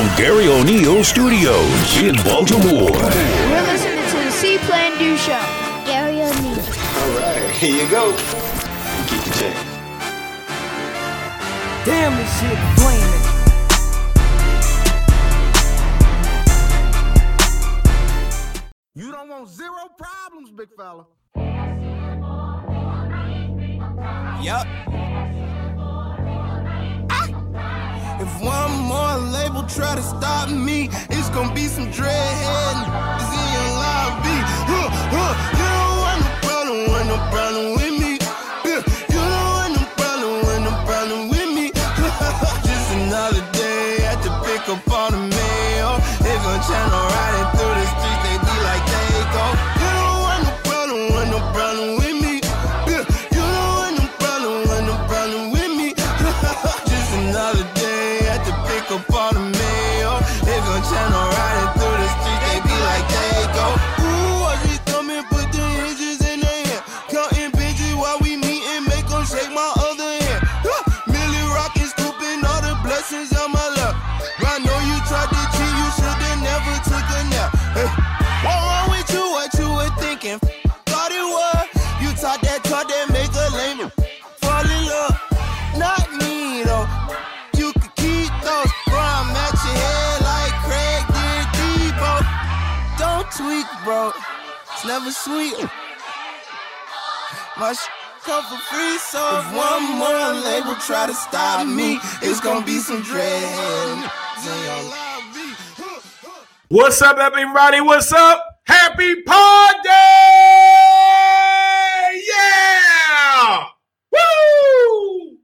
from Gary O'Neill Studios in Baltimore. We're listening to the C Plan Do Show. Gary O'Neill. All right, here you go. Keep the check. Damn, this shit flaming. You don't want zero problems, big fella. Yup. If one more label try to stop me, it's gonna be some dreadhead niggas in your lobby. You don't want no problem, want no problem with me. You don't want no problem, want no problem with me. Just another day on the mail. They gon' channel riding through the streets, they up on the mail. They gon' channel riding through the streets, they be like they go. Ooh, never sweet. My sh- come for free, so if one more label try to stop me, it's gonna be some dread. What's up, everybody? What's up? Happy Pod Day! Yeah! Woo!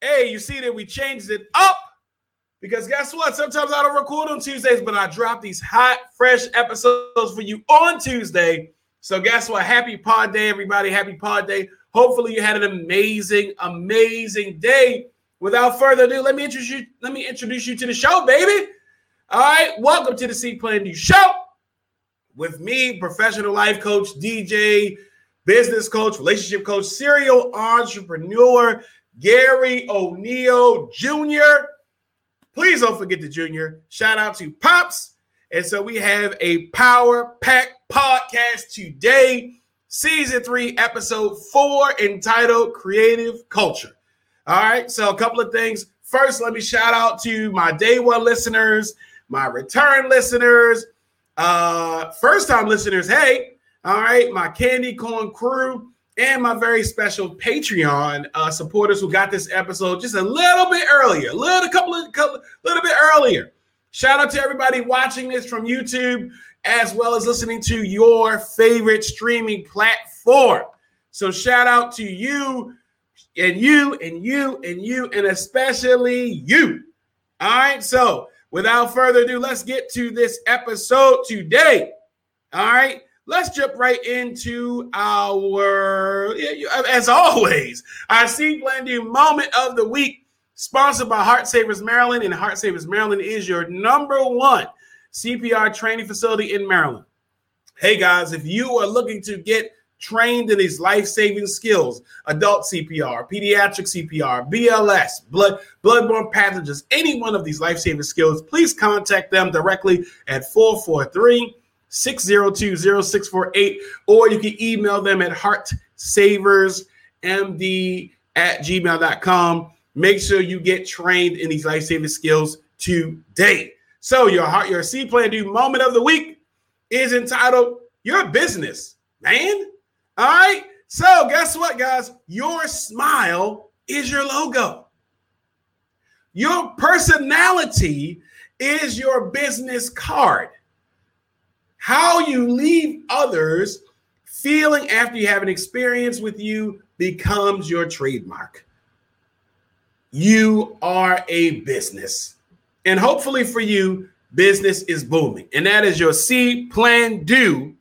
Hey, you see that we changed it up because guess what? Sometimes I don't record on Tuesdays, but I drop these hot, fresh episodes for you on Tuesday. So guess what? Happy Pod Day, everybody! Happy Pod Day. Hopefully, you had an amazing, amazing day. Without further ado, let me introduce you. Let me introduce you to the show, baby. All right, welcome to the C Plan New Show with me, professional life coach, DJ, business coach, relationship coach, serial entrepreneur, Gary O'Neill Jr. Please don't forget the Junior. Shout out to Pops. And so we have a power pack podcast today, season three, episode four, entitled Creative Culture. All right, so a couple of things. First, let me shout out to my day one listeners, my return listeners, uh, first time listeners. Hey, all right, my candy corn crew, and my very special Patreon uh, supporters who got this episode just a little bit earlier, a little couple of couple, little bit earlier. Shout out to everybody watching this from YouTube as well as listening to your favorite streaming platform. So shout out to you and you and you and you and especially you. All right. So without further ado, let's get to this episode today. All right. Let's jump right into our, as always, our C Do moment of the week, sponsored by Heart Savers Maryland. And Heart Savers Maryland is your number one CPR training facility in Maryland. Hey guys, if you are looking to get trained in these life-saving skills, adult CPR, pediatric CPR, BLS, blood bloodborne pathogens, any one of these life-saving skills, please contact them directly at 443 602 0648 or you can email them at heartsaversmd at gmail.com. Make sure you get trained in these life-saving skills today. So your heart, your C plan do moment of the week is entitled Your Business, man. All right. So, guess what, guys? Your smile is your logo. Your personality is your business card. How you leave others feeling after you have an experience with you becomes your trademark. You are a business. And hopefully for you, business is booming. And that is your C Plan Do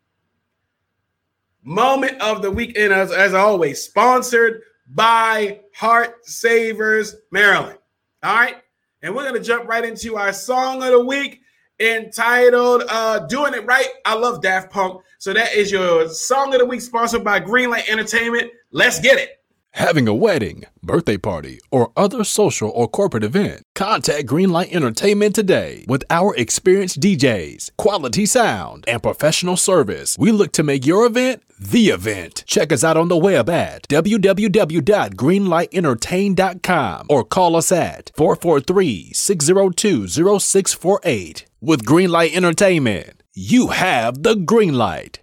moment of the weekend, as, as always, sponsored by Heart Savers Maryland. All right. And we're going to jump right into our song of the week entitled uh, Doing It Right. I love Daft Punk. So that is your song of the week, sponsored by Greenlight Entertainment. Let's get it. Having a wedding, birthday party, or other social or corporate event? Contact Greenlight Entertainment today. With our experienced DJs, quality sound, and professional service, we look to make your event the event. Check us out on the web at www.greenlightentertain.com or call us at 443 602 0648. With Greenlight Entertainment, you have the green light.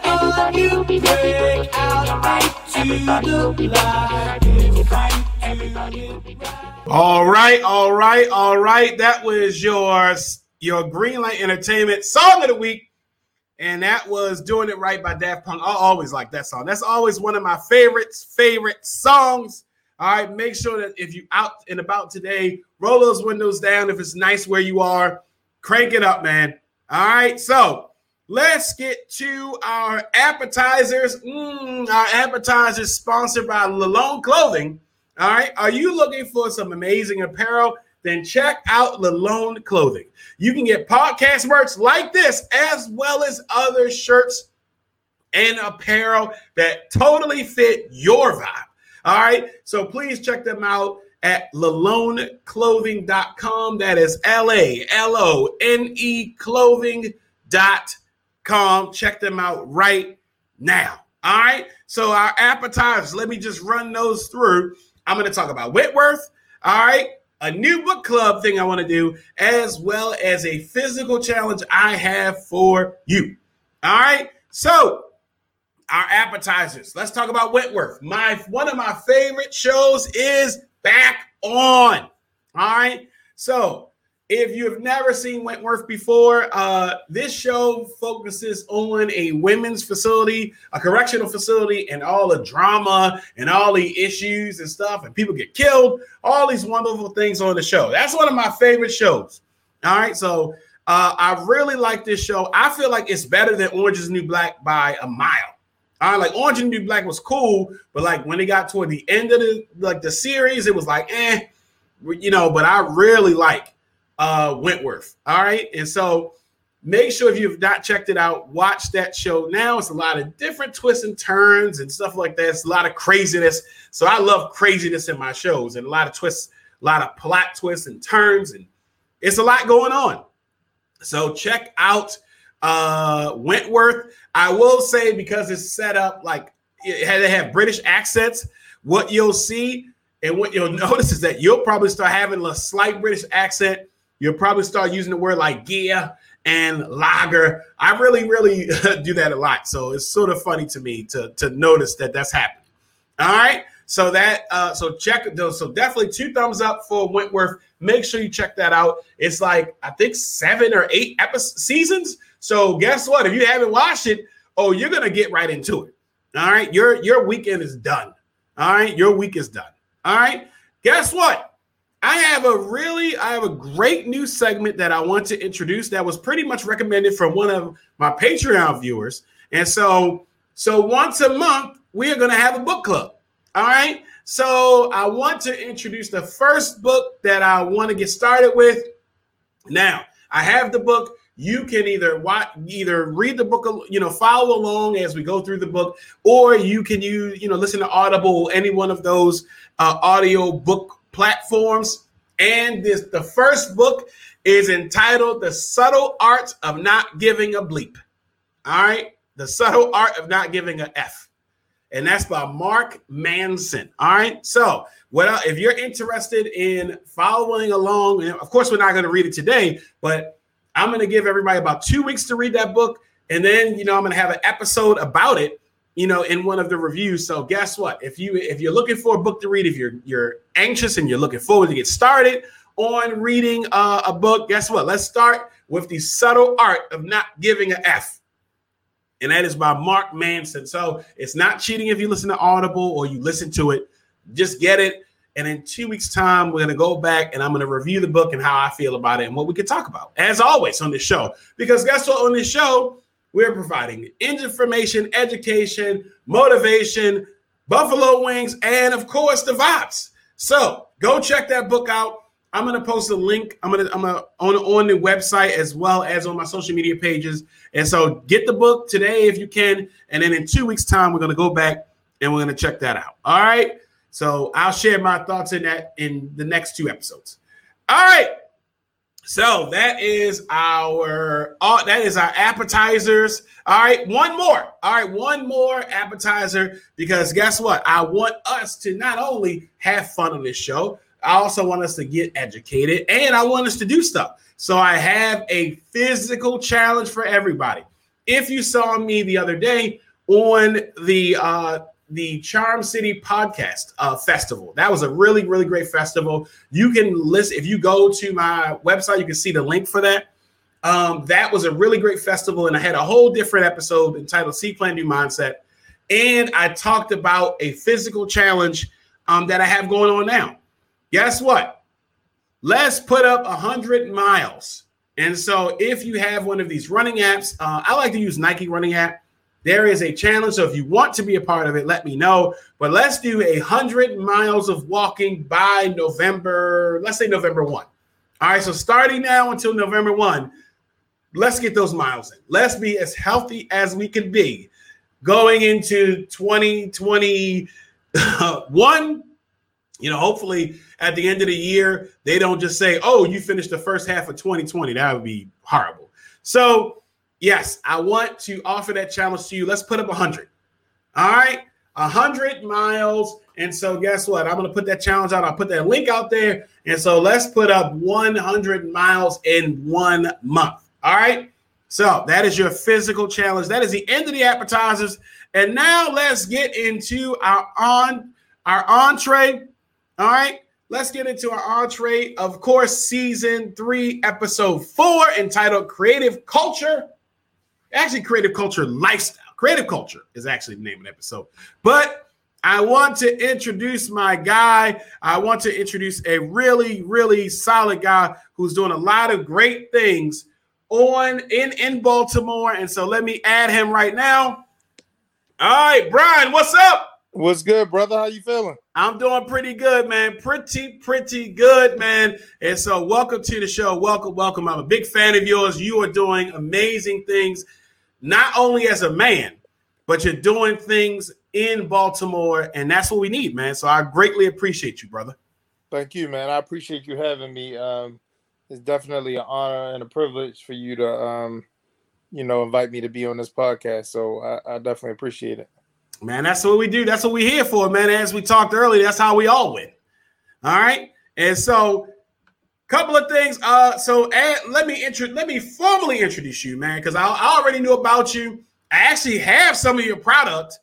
Everybody will be. All right, all right, all right. That was your your Greenlight Entertainment song of the week, and that was "Doing It Right" by Daft Punk. I always like that song. That's always one of my favorites, favorite songs. All right, make sure that if you out and about today, roll those windows down. If it's nice where you are, crank it up, man. All right, so let's get to our appetizers. Mm, our appetizers sponsored by Lalone Clothing. All right, are you looking for some amazing apparel? Then check out Lalone Clothing. You can get podcast merch like this, as well as other shirts and apparel that totally fit your vibe. All right. So please check them out at laloneclothing.com. That is L A L O N E clothing.com. Check them out right now. All right. So our appetizers, let me just run those through. I'm going to talk about Wentworth. All right. A new book club thing I want to do, as well as a physical challenge I have for you. All right. So our appetizers. Let's talk about Wentworth. My one of my favorite shows is back on. All right. So if you've never seen Wentworth before, uh, this show focuses on a women's facility, a correctional facility, and all the drama and all the issues and stuff, and people get killed, all these wonderful things on the show. That's one of my favorite shows. All right. So uh, I really like this show. I feel like it's better than Orange is New Black by a mile. All right, like Orange and New Black was cool, but like when it got toward the end of the like the series, it was like, eh, you know. But I really like uh Wentworth. All right, and so make sure if you've not checked it out, watch that show now. It's a lot of different twists and turns and stuff like that. It's a lot of craziness. So I love craziness in my shows and a lot of twists, a lot of plot twists and turns, and it's a lot going on. So check out uh Wentworth. I will say because it's set up like it had to have British accents. What you'll see and what you'll notice is that you'll probably start having a slight British accent. You'll probably start using the word like gear and lager. I really, really do that a lot. So it's sort of funny to me to, to notice that that's happening. All right. So that uh so check those. So definitely two thumbs up for Wentworth. Make sure you check that out. It's like I think seven or eight episodes seasons. So guess what? If you haven't watched it, oh, you're gonna get right into it. All right, your your weekend is done. All right, your week is done. All right, guess what? I have a really, I have a great new segment that I want to introduce that was pretty much recommended from one of my Patreon viewers. And so, so once a month, we are going to have a book club. All right. So I want to introduce the first book that I want to get started with. Now, I have the book you can either watch either read the book you know follow along as we go through the book or you can use you know listen to audible any one of those uh, audio book platforms And this the first book is entitled The Subtle Art of Not Giving a Bleep. All right. The Subtle Art of Not Giving a F. And that's by Mark Manson. All right. So, what if you're interested in following along? Of course, we're not going to read it today, but I'm going to give everybody about two weeks to read that book. And then, you know, I'm going to have an episode about it, you know, in one of the reviews. So guess what? If you if you're looking for a book to read, if you're you're anxious and you're looking forward to get started on reading uh, a book, guess what? Let's start with the subtle art of not giving an F. And that is by Mark Manson. So it's not cheating if you listen to Audible or you listen to it. Just get it. And in two weeks' time, we're going to go back and I'm going to review the book and how I feel about it and what we can talk about, as always, on this show. Because guess what? On this show, we're providing information, education, motivation, buffalo wings, and of course, the vibes. So go check that book out. I'm gonna post a link. I'm gonna I'm gonna on on the website as well as on my social media pages. And so get the book today if you can, and then in two weeks' time we're gonna go back and we're gonna check that out. All right. So I'll share my thoughts in that in the next two episodes. All right. So that is our uh, that is our appetizers. All right, one more. All right, one more appetizer because guess what? I want us to not only have fun on this show, I also want us to get educated and I want us to do stuff. So I have a physical challenge for everybody. If you saw me the other day on the uh, the Charm City Podcast uh, Festival, that was a really really great festival. You can listen if you go to my website, you can see the link for that. Um, that was a really great festival, and I had a whole different episode entitled "See Plan Do Mindset," and I talked about a physical challenge um, that I have going on now. Guess what? Let's put up a hundred miles. And so, if you have one of these running apps, uh, I like to use Nike Running app. There is a challenge. So, if you want to be a part of it, let me know. But let's do a hundred miles of walking by November. Let's say November one. All right. So, starting now until November one, let's get those miles in. Let's be as healthy as we can be going into 2021 you know, hopefully at the end of the year, they don't just say, oh, you finished the first half of 2020. That would be horrible. So, yes, I want to offer that challenge to you. Let's put up 100. All right, 100 miles. And so, guess what? I'm going to put that challenge out. I'll put that link out there. And so, let's put up 100 miles in one month. All right. So, that is your physical challenge. That is the end of the appetizers. And now, let's get into our on our entree all right, let's get into our entree. Of course, season three, episode four, entitled Creative Culture. Actually, Creative Culture Lifestyle. Creative Culture is actually the name of the episode. But I want to introduce my guy. I want to introduce a really, really solid guy who's doing a lot of great things on in in Baltimore. And so let me add him right now. All right, Brian, what's up? What's good, brother? How you feeling? I'm doing pretty good, man. Pretty, pretty good, man. And so, welcome to the show. Welcome, welcome. I'm a big fan of yours. You are doing amazing things, not only as a man, but you're doing things in Baltimore, and that's what we need, man. So, I greatly appreciate you, brother. Thank you, man. I appreciate you having me. Um, it's definitely an honor and a privilege for you to, um, you know, invite me to be on this podcast. So, I, I definitely appreciate it. Man, that's what we do. That's what we're here for, man. As we talked earlier, that's how we all win. All right. And so, couple of things. Uh, so let me intro, let me formally introduce you, man, because I, I, already knew about you. I actually have some of your product,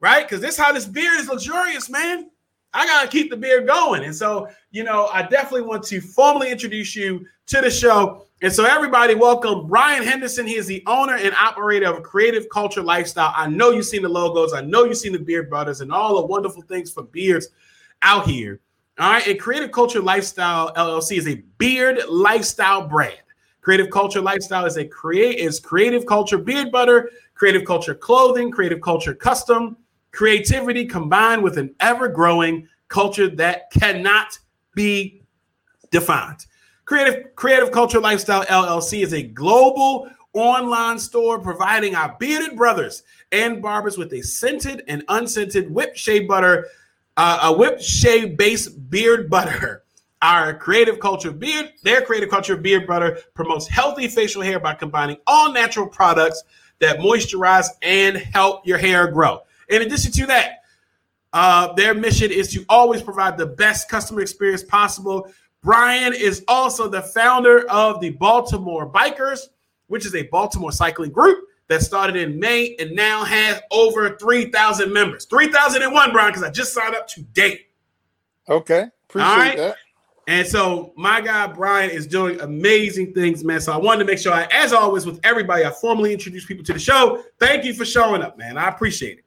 right? Because this how this beard is luxurious, man. I gotta keep the beard going. And so, you know, I definitely want to formally introduce you to the show. And so, everybody, welcome Brian Henderson. He is the owner and operator of Creative Culture Lifestyle. I know you've seen the logos, I know you've seen the beard Brothers, and all the wonderful things for beards out here. All right, and Creative Culture Lifestyle LLC is a beard lifestyle brand. Creative Culture Lifestyle is a create is creative culture beard butter, creative culture clothing, creative culture custom, creativity combined with an ever-growing culture that cannot be defined. Creative Creative Culture Lifestyle LLC is a global online store providing our bearded brothers and barbers with a scented and unscented whipped shea butter, uh, a whipped shea based beard butter Our creative culture beard, their creative culture beard butter promotes healthy facial hair by combining all natural products that moisturize and help your hair grow. In addition to that, uh, their mission is to always provide the best customer experience possible. Brian is also the founder of the Baltimore Bikers, which is a Baltimore cycling group that started in May and now has over 3,000 members. 3,001, Brian, because I just signed up today. Okay. Appreciate All right. that. And so my guy Brian is doing amazing things, man. So I wanted to make sure, I, as always, with everybody, I formally introduce people to the show. Thank you for showing up, man. I appreciate it.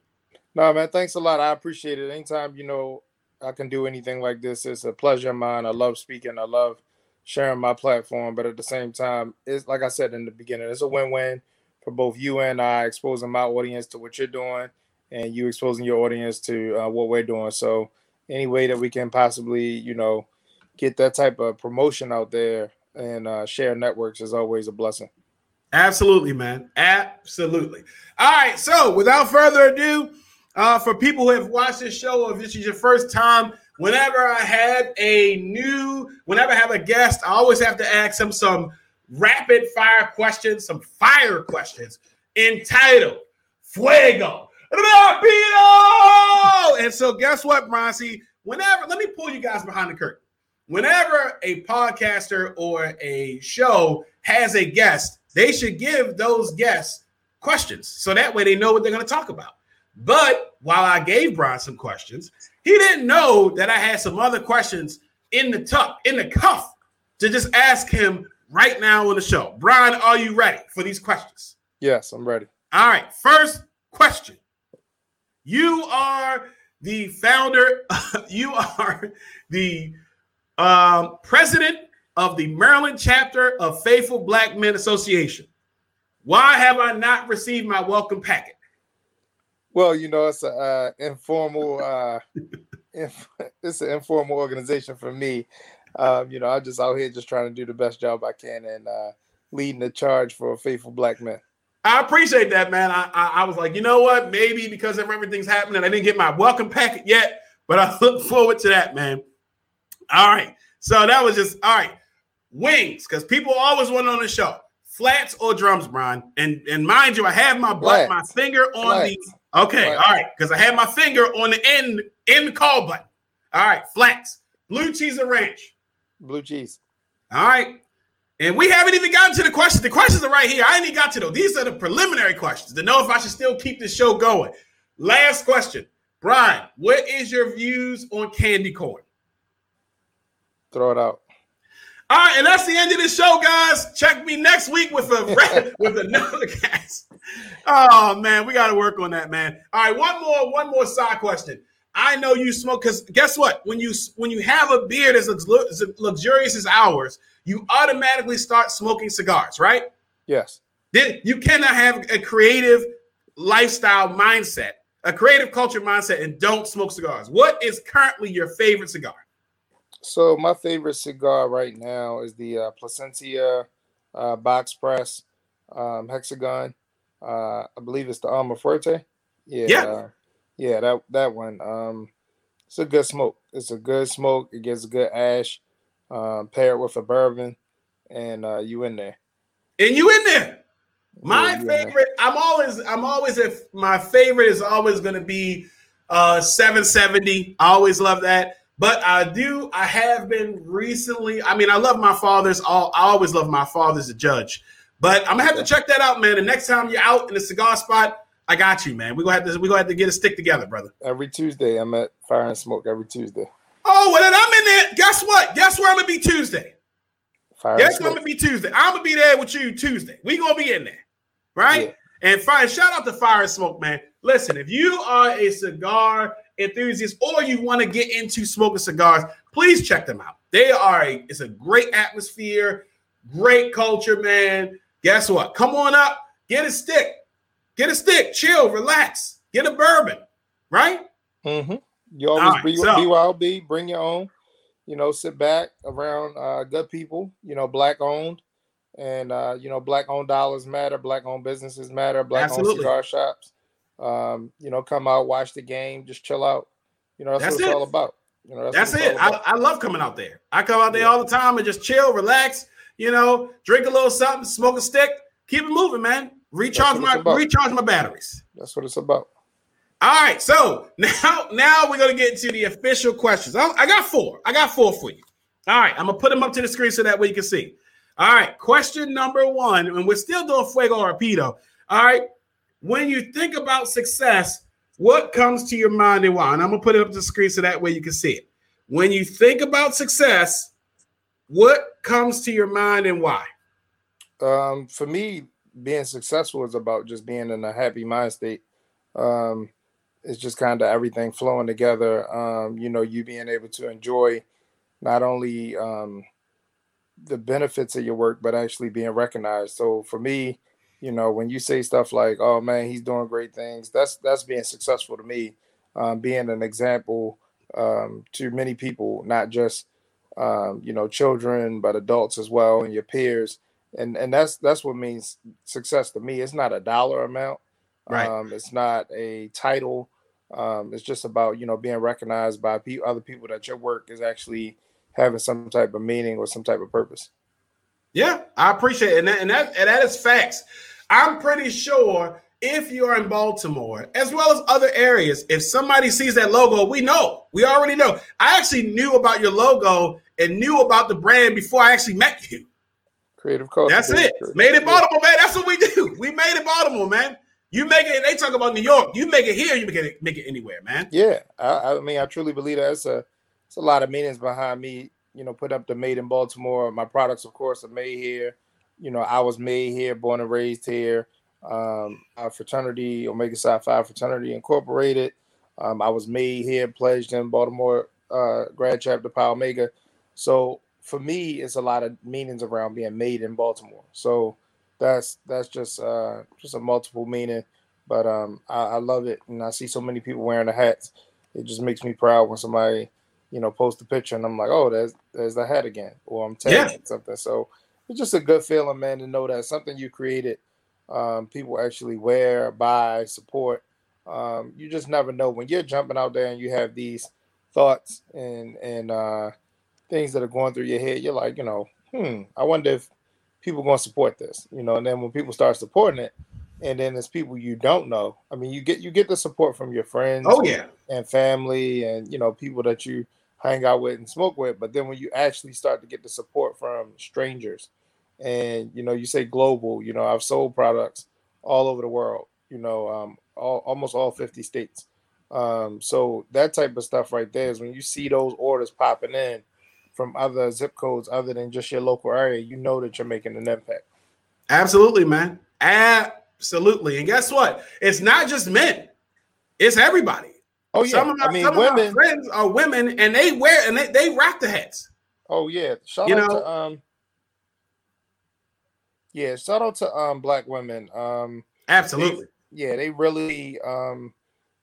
No, man, thanks a lot. I appreciate it. Anytime, you know, I can do anything like this, it's a pleasure of mine. I love speaking. I love sharing my platform. But at the same time, it's like I said in the beginning, it's a win-win for both you and I, exposing my audience to what you're doing and you exposing your audience to uh, what we're doing. So any way that we can possibly, you know, get that type of promotion out there and uh, share networks is always a blessing. Absolutely, man. Absolutely. All right. So, without further ado, uh, for people who have watched this show, or if this is your first time, whenever I have a new, whenever I have a guest, I always have to ask them some rapid fire questions, some fire questions entitled Fuego Rapido. And so, guess what, Bronzy? Whenever, let me pull you guys behind the curtain. Whenever a podcaster or a show has a guest, they should give those guests questions so that way they know what they're going to talk about. But while I gave Brian some questions, he didn't know that I had some other questions in the tuck, in the cuff, to just ask him right now on the show. Brian, are you ready for these questions? Yes, I'm ready. All right. First question. You are the founder, you are the um, president of the Maryland chapter of Faithful Black Men Association. Why have I not received my welcome packet? Well, you know, it's an uh, informal. Uh, inf- it's an informal organization for me. Um, you know, I'm just out here just trying to do the best job I can and uh, leading the charge for a faithful black men. I appreciate that, man. I, I, I was like, you know what? Maybe because of everything's happening, I didn't get my welcome packet yet, but I look forward to that, man. All right. So that was just all right. Wings, because people always want on the show. Flats or drums, Brian. And and mind you, I have my butt, my finger on Flats. the okay, all right, because I have my finger on the end end call button. All right, flats, blue cheese or ranch. Blue cheese. All right. And we haven't even gotten to the questions. The questions are right here. I ain't even got to those. These are the preliminary questions to know if I should still keep this show going. Last question. Brian, what is your views on candy corn? Throw it out. All right, and that's the end of the show, guys. Check me next week with a with another cast. Oh man, we got to work on that, man. All right, one more, one more side question. I know you smoke because guess what? When you when you have a beard as luxurious as ours, you automatically start smoking cigars, right? Yes. Then you cannot have a creative lifestyle mindset, a creative culture mindset, and don't smoke cigars. What is currently your favorite cigar? So my favorite cigar right now is the uh, Plasencia uh, box press um, hexagon. Uh, I believe it's the Alma Fuerte. Yeah, Yeah. Uh, yeah, that that one. Um, it's a good smoke. It's a good smoke. It gets a good ash. Um, pair it with a bourbon, and uh, you in there. And you in there. My Yeah, in there. favorite, I'm always, I'm always if my favorite is always gonna be uh 770. I always love that. But I do, I have been recently. I mean, I love my father's. All I always love my father's a judge. But I'm gonna have to check that out, man. The next time you're out in the cigar spot, I got you, man. We're gonna have to we gonna have to get a stick together, brother. Every Tuesday, I'm at Fire and Smoke. Every Tuesday. Oh, well then I'm in there. Guess what? Guess where I'm gonna be Tuesday? Fire Guess I'm gonna be Tuesday? I'm gonna be there with you Tuesday. We gonna be in there, right? And fire, shout out to Fire and Smoke, man. Listen, if you are a cigar enthusiast or you want to get into smoking cigars, please check them out. They are a it's a great atmosphere, great culture, man. Guess what? Come on up, get a stick, get a stick, chill, relax, get a bourbon, right? Mm-hmm. You always right, be so- BYOB, bring your own. You know, sit back around uh, good people. You know, black owned, and uh, you know, black owned dollars matter. Black owned businesses matter. Black owned cigar shops. Um, you know, come out, watch the game, just chill out. You know, that's, That's what it's it. all about. You know, That's, what it. I. I love coming out there. I come out there all the time and just chill, relax, you know, drink a little something, smoke a stick, keep it moving, man. Recharge my recharge my batteries. That's what it's about. All right, so now now we're gonna get into the official questions. I, I got four. I got four for you. All right, I'm gonna put them up to the screen so that way you can see. All right, question number one, and we're still doing fuego rapido. All right, when you think about success, what comes to your mind and why? And I'm gonna put it up to the screen so that way you can see it. When you think about success, what comes to your mind and why? Um, for me, being successful is about just being in a happy mind state. Um, it's just kind of everything flowing together. Um, you know, you being able to enjoy not only um, the benefits of your work, but actually being recognized. So for me, you know, when you say stuff like, "Oh man, he's doing great things," that's that's being successful to me. Um, being an example um, to many people, not just um, you know children, but adults as well, and your peers. And and that's that's what means success to me. It's not a dollar amount. Right. Um, it's not a title. Um, it's just about you know being recognized by pe- other people that your work is actually having some type of meaning or some type of purpose. Yeah, I appreciate it. And that, and that, and that is facts. I'm pretty sure if you're in Baltimore, as well as other areas, if somebody sees that logo, we know. We already know. I actually knew about your logo and knew about the brand before I actually met you. Creative culture. That's it. Made it Baltimore, man. That's what we do. We made it Baltimore, man. You make it. And they talk about New York. You make it here. You make it make it anywhere, man. Yeah, I, I mean, I truly believe that. It's a, it's a lot of meanings behind me. You know, put up the made in Baltimore. My products, of course, are made here. You know, I was made here, born and raised here. Um, our fraternity, Omega Psi Phi Fraternity Incorporated. Um, I was made here, pledged in Baltimore uh, grad chapter Pi Omega. So for me, it's a lot of meanings around being made in Baltimore. So that's that's just uh, just a multiple meaning. But um, I, I love it, and I see so many people wearing the hats. It just makes me proud when somebody, you know, posts a picture and I'm like, oh, there's there's the hat again, or I'm tagging something. So it's just a good feeling, man, to know that something you created, um, people actually wear, buy, support. Um, you just never know when you're jumping out there and you have these thoughts and and uh, things that are going through your head. You're like, you know, hmm, I wonder if people going to support this, you know. And then when people start supporting it, and then there's people you don't know. I mean, you get you get the support from your friends, Oh yeah. and family, and you know people that you hang out with and smoke with. But then when you actually start to get the support from strangers, and you know you say global, you know I've sold products all over the world, you know, um, all, almost all 50 states. Um, so that type of stuff right there is when you see those orders popping in from other zip codes other than just your local area, you know that you're making an impact. Absolutely, man. Absolutely. And guess what? It's not just men. It's everybody. Oh yeah, Some of my, I mean some of my friends are women and they wear and they, they rock the hats. Oh yeah, shout You out know- to um. Yeah, shout out to um black women. Um, Absolutely. yeah, they really um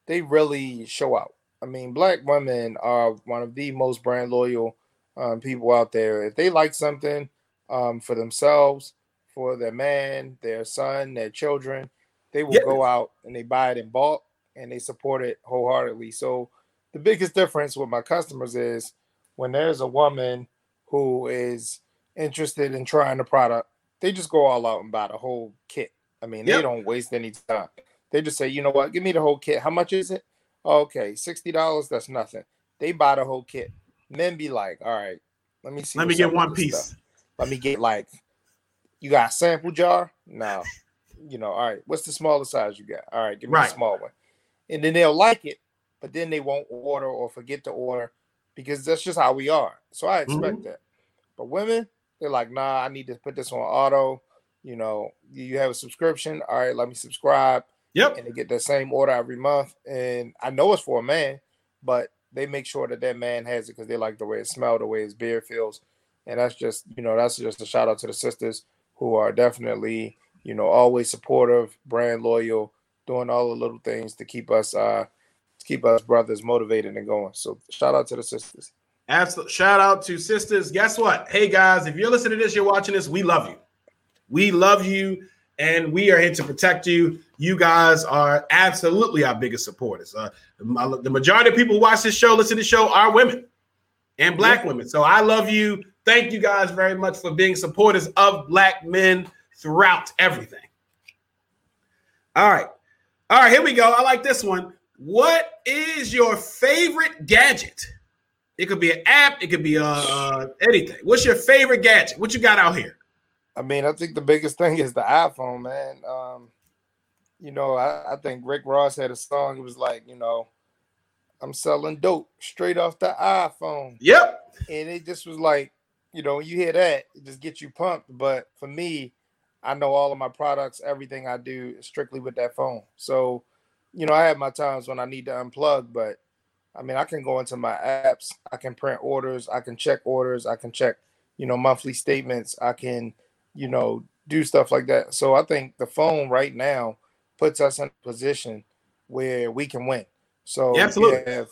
they really show out. I mean, black women are one of the most brand loyal um, people out there. If they like something um, for themselves, for their man, their son, their children, they will Yeah. go out and they buy it in bulk and they support it wholeheartedly. So the biggest difference with my customers is when there's a woman who is interested in trying the product, they just go all out and buy the whole kit. I mean, they don't waste any time. They just say, you know what, give me the whole kit. How much is it? Okay, sixty dollars. That's nothing. They buy the whole kit. Men be like, all right, let me see. Let me get one piece. stuff. Let me get like, you got a sample jar? No. You know, all right. What's the smallest size you got? All right, give me Right. the small one. And then they'll like it, but then they won't order or forget to order because that's just how we are. So I expect Mhm. that. But women, they're like, nah, I need to put this on auto. You know, you have a subscription. All right, let me subscribe Yep. and they get the same order every month. And I know it's for a man, but they make sure that that man has it because they like the way it smells, the way his beard feels. And that's just, you know, that's just a shout out to the sisters who are definitely, you know, always supportive, brand loyal, doing all the little things to keep us, uh, to keep us brothers motivated and going. So shout out to the sisters. Absolutely. Shout out to sisters. Guess what? Hey guys, if you're listening to this, you're watching this, we love you. We love you. And we are here to protect you. You guys are absolutely our biggest supporters. Uh, the majority of people who watch this show, listen to the show, are women and black women. So I love you. Thank you guys very much for being supporters of black men throughout everything. All right. All right, here we go. I like this one. What is your favorite gadget? It could be an app, it could be uh, uh anything. What's your favorite gadget? What you got out here? I mean, I think the biggest thing is the iPhone, man. Um, you know, I, I think Rick Ross had a song. It was like, you know, I'm selling dope straight off the iPhone. Yep. And it just was like, you know, when you hear that, it just gets you pumped. But for me, I know all of my products, everything I do is strictly with that phone. So, you know, I have my times when I need to unplug, but I mean, I can go into my apps, I can print orders, I can check orders, I can check, you know, monthly statements, I can, you know, do stuff like that. So I think the phone right now puts us in a position where we can win. So Yeah, absolutely. you have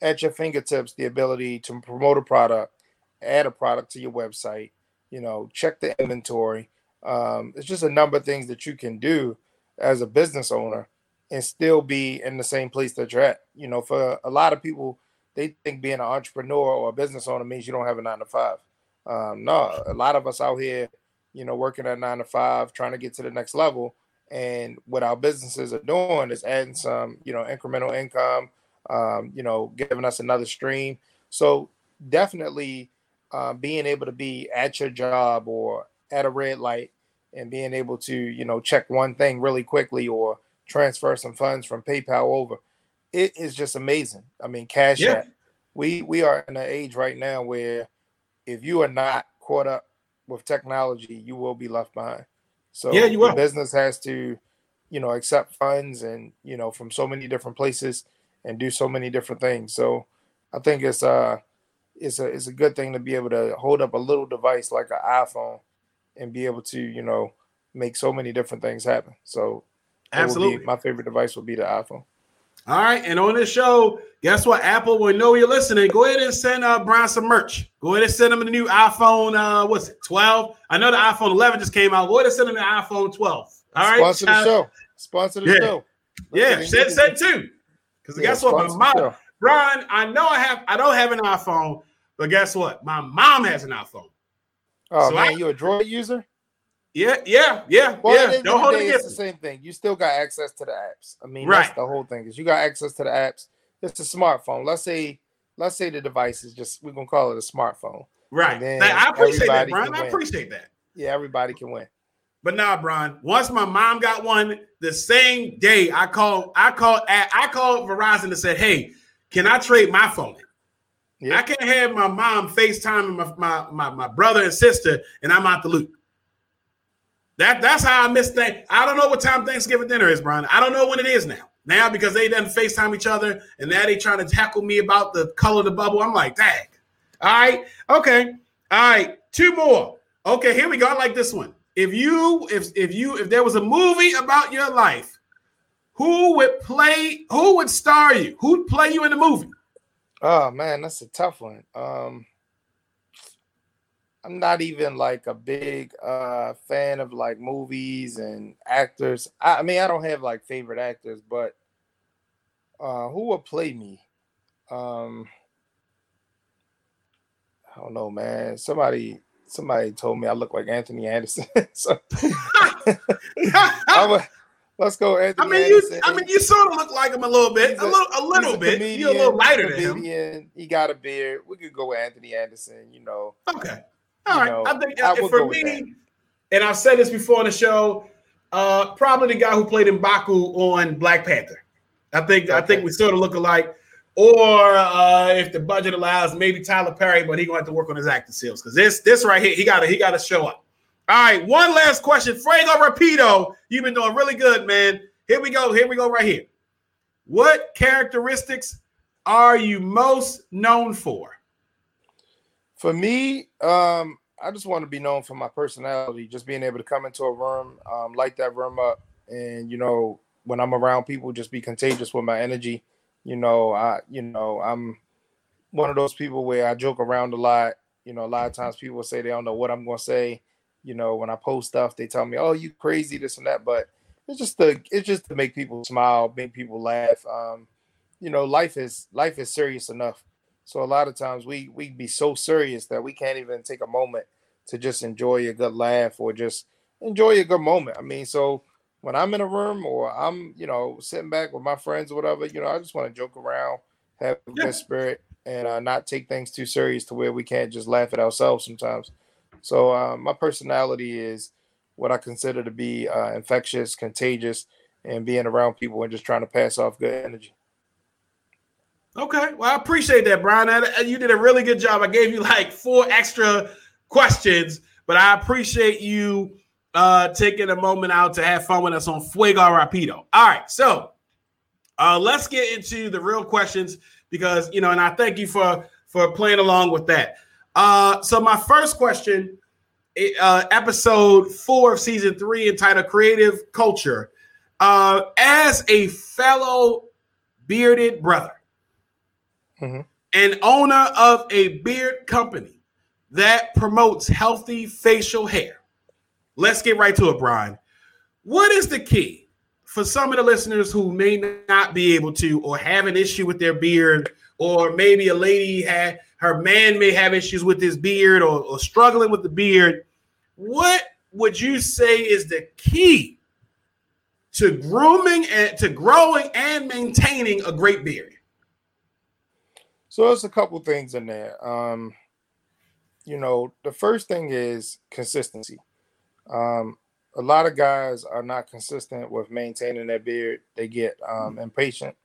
at your fingertips the ability to promote a product, add a product to your website, you know, check the inventory. Um, it's just a number of things that you can do as a business owner and still be in the same place that you're at. You know, for a lot of people, they think being an entrepreneur or a business owner means you don't have a nine to five. Um, no, a lot of us out here, you know, working at nine to five, trying to get to the next level. And what our businesses are doing is adding some, you know, incremental income, um, you know, giving us another stream. So definitely uh, being able to be at your job or at a red light and being able to, you know, check one thing really quickly or transfer some funds from PayPal over, it is just amazing. I mean, Cash Yeah. App. We we are in an age right now where if you are not caught up with technology, you will be left behind. So Yeah, you will. business has to, you know, accept funds and you know from so many different places and do so many different things. So I think it's uh it's a it's a good thing to be able to hold up a little device like an iPhone and be able to you know make so many different things happen. So that would be- Absolutely. my favorite device would be the iPhone. All right, and on this show, guess what? Apple will know you're listening. Go ahead and send uh Brian some merch. Go ahead and send him the new iPhone. Uh, what's it? 12. I know the iPhone 11 just came out. Go ahead and send him the iPhone 12. All right, Sponsor the show. Sponsor the Yeah. show. Yeah, Listen, send send two. Because Yeah, guess what? My mom. Brian, I know I have. I don't have an iPhone, but guess what? My mom has an iPhone. Oh So man, I- you a Droid user? Yeah, yeah, yeah, the yeah. Don't hold it against it's the same thing. You still got access to the apps. I mean, Right. that's the whole thing. Is you got access to the apps. It's a smartphone. Let's say, let's say the device is just we're gonna call it a smartphone. Right. Then I appreciate that, Brian. I appreciate that. Yeah, everybody can win. But nah, Brian. Once my mom got one, the same day I called, I called, I called Verizon and said, "Hey, can I trade my phone?" Yeah. I can't have my mom FaceTime my, my my my brother and sister, and I'm out the loop. That that's how I miss things. I don't know what time Thanksgiving dinner is, Brian. I don't know when it is now. Now because they done FaceTime each other, and now they trying to tackle me about the color of the bubble. I'm like, dang. All right, okay, all right. Two more. Okay, here we go. I like this one. If you, if if you, if there was a movie about your life, who would play? Who would star you? Who'd play you in the movie? Oh man, that's a tough one. Um, I'm not even like a big uh fan of like movies and actors. I, I mean, I don't have like favorite actors, but uh who would play me? Um I don't know, man. Somebody somebody told me I look like Anthony Anderson. so let's go Anthony I mean, you, Anderson. I mean, you sort of look like him a little bit, He's a, little, a little he's bit. You're a little lighter a than him. He got a beard. We could go with Anthony Anderson. You know, Okay, all right. know, I think I for me, and I've said this before on the show, uh, probably the guy who played Mbaku on Black Panther. I think I think we sort of look alike. Or uh, if the budget allows, maybe Tyler Perry, but he gonna have to work on his acting skills because this this right here, he got to he got to show up. All right, one last question, Fuego Rapido. You've been doing really good, man. Here we go. Here we go. Right here. What characteristics are you most known for? For me, um, I just want to be known for my personality. Just being able to come into a room, um, light that room up, and you know, when I'm around people, just be contagious with my energy. You know, I, you know, I'm one of those people where I joke around a lot. You know, a lot of times people say they don't know what I'm going to say, You know, when I post stuff, they tell me, "Oh, you crazy, this and that." But it's just to it's just to make people smile, make people laugh. Um, you know, life is life is serious enough. So a lot of times we we be so serious that we can't even take a moment to just enjoy a good laugh or just enjoy a good moment. I mean, so when I'm in a room or I'm, you know, sitting back with my friends or whatever, you know, I just want to joke around, have a Yeah. good spirit, and uh, not take things too serious to where we can't just laugh at ourselves sometimes. So uh, my personality is what I consider to be uh, infectious, contagious, and being around people and just trying to pass off good energy. Okay, well, I appreciate that, Brian. And You did a really good job. I gave you like four extra questions, but I appreciate you uh taking a moment out to have fun with us on Fuego Rapido. All right, so uh let's get into the real questions because you know, and I thank you for for playing along with that. Uh so my first question, uh episode four of season three entitled Creative Culture. Uh as a fellow bearded brother Mhm. and owner of a beard company that promotes healthy facial hair. Let's get right to it, Brian. What is the key for some of the listeners who may not be able to or have an issue with their beard, or maybe a lady had her man may have issues with his beard or, or struggling with the beard? What would you say is the key to grooming and to growing and maintaining a great beard? So there's a couple things in there. Um, you know, the first thing is consistency. Um, a lot of guys are not consistent with maintaining their beard. They get um, impatient.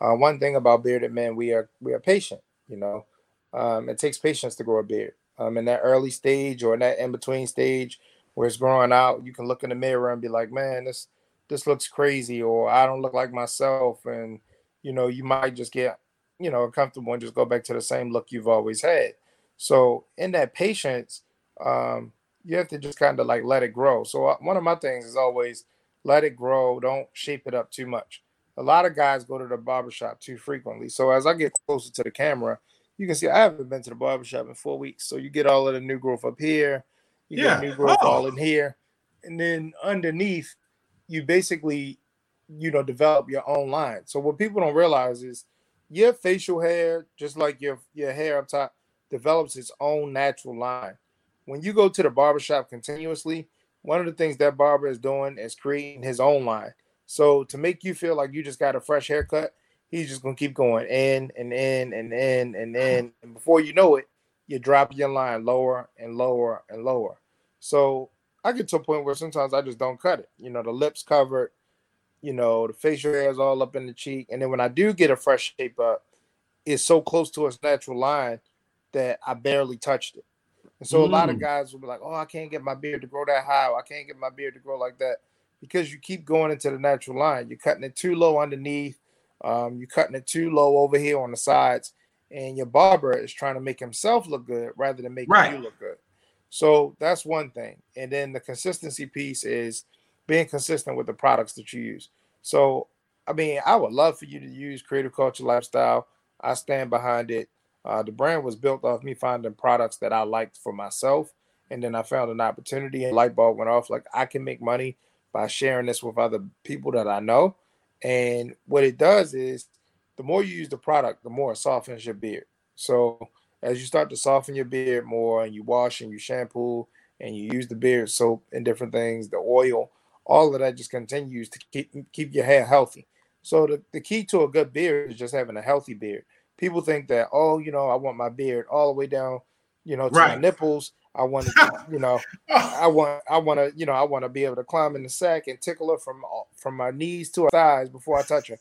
Uh, one thing about bearded men, we are we are patient. You know, um, it takes patience to grow a beard. Um, in that early stage or in that in between stage where it's growing out, you can look in the mirror and be like, "Man, this this looks crazy," or "I don't look like myself," and you know, you might just get you know comfortable and just go back to the same look you've always had. So in that patience, um, you have to just kind of like let it grow. So uh, one of my things is always let it grow. Don't shape it up too much. A lot of guys go to the barbershop too frequently. So as I get closer to the camera, you can see I haven't been to the barbershop in four weeks. So you get all of the new growth up here, you Yeah. get new growth Oh. all in here, and then underneath, you basically, you know, develop your own line. So what people don't realize is your facial hair, just like your your hair up top, develops its own natural line. When you go to the barbershop continuously, one of the things that barber is doing is creating his own line. So to make you feel like you just got a fresh haircut, he's just gonna keep going in and in and in and in, and before you know it, you drop your line lower and lower and lower. So I get to a point where sometimes I just don't cut it. You know, the lips covered, you know, the facial hair is all up in the cheek, and then when I do get a fresh shape up, it's so close to its natural line that I barely touched it. And so a lot of Mm. guys will be like, "Oh, I can't get my beard to grow that high. I can't get my beard to grow like that," because you keep going into the natural line. You're cutting it too low underneath. Um, you're cutting it too low over here on the sides, and your barber is trying to make himself look good rather than making Right. you look good. So that's one thing. And then the consistency piece is being consistent with the products that you use. So, I mean, I would love for you to use Creative Culture Lifestyle. I stand behind it. Uh, the brand was built off me finding products that I liked for myself. And then I found an opportunity and light bulb went off. Like, I can make money by sharing this with other people that I know. And what it does is the more you use the product, the more it softens your beard. So, as you start to soften your beard more and you wash and you shampoo and you use the beard soap and different things, the oil, all of that just continues to keep keep your hair healthy. So the, the key to a good beard is just having a healthy beard. People think that, oh, you know, I want my beard all the way down, you know, to my nipples. I want to, you know, I want I want to, you know, I want to be able to climb in the sack and tickle her from from my knees to her thighs before I touch her.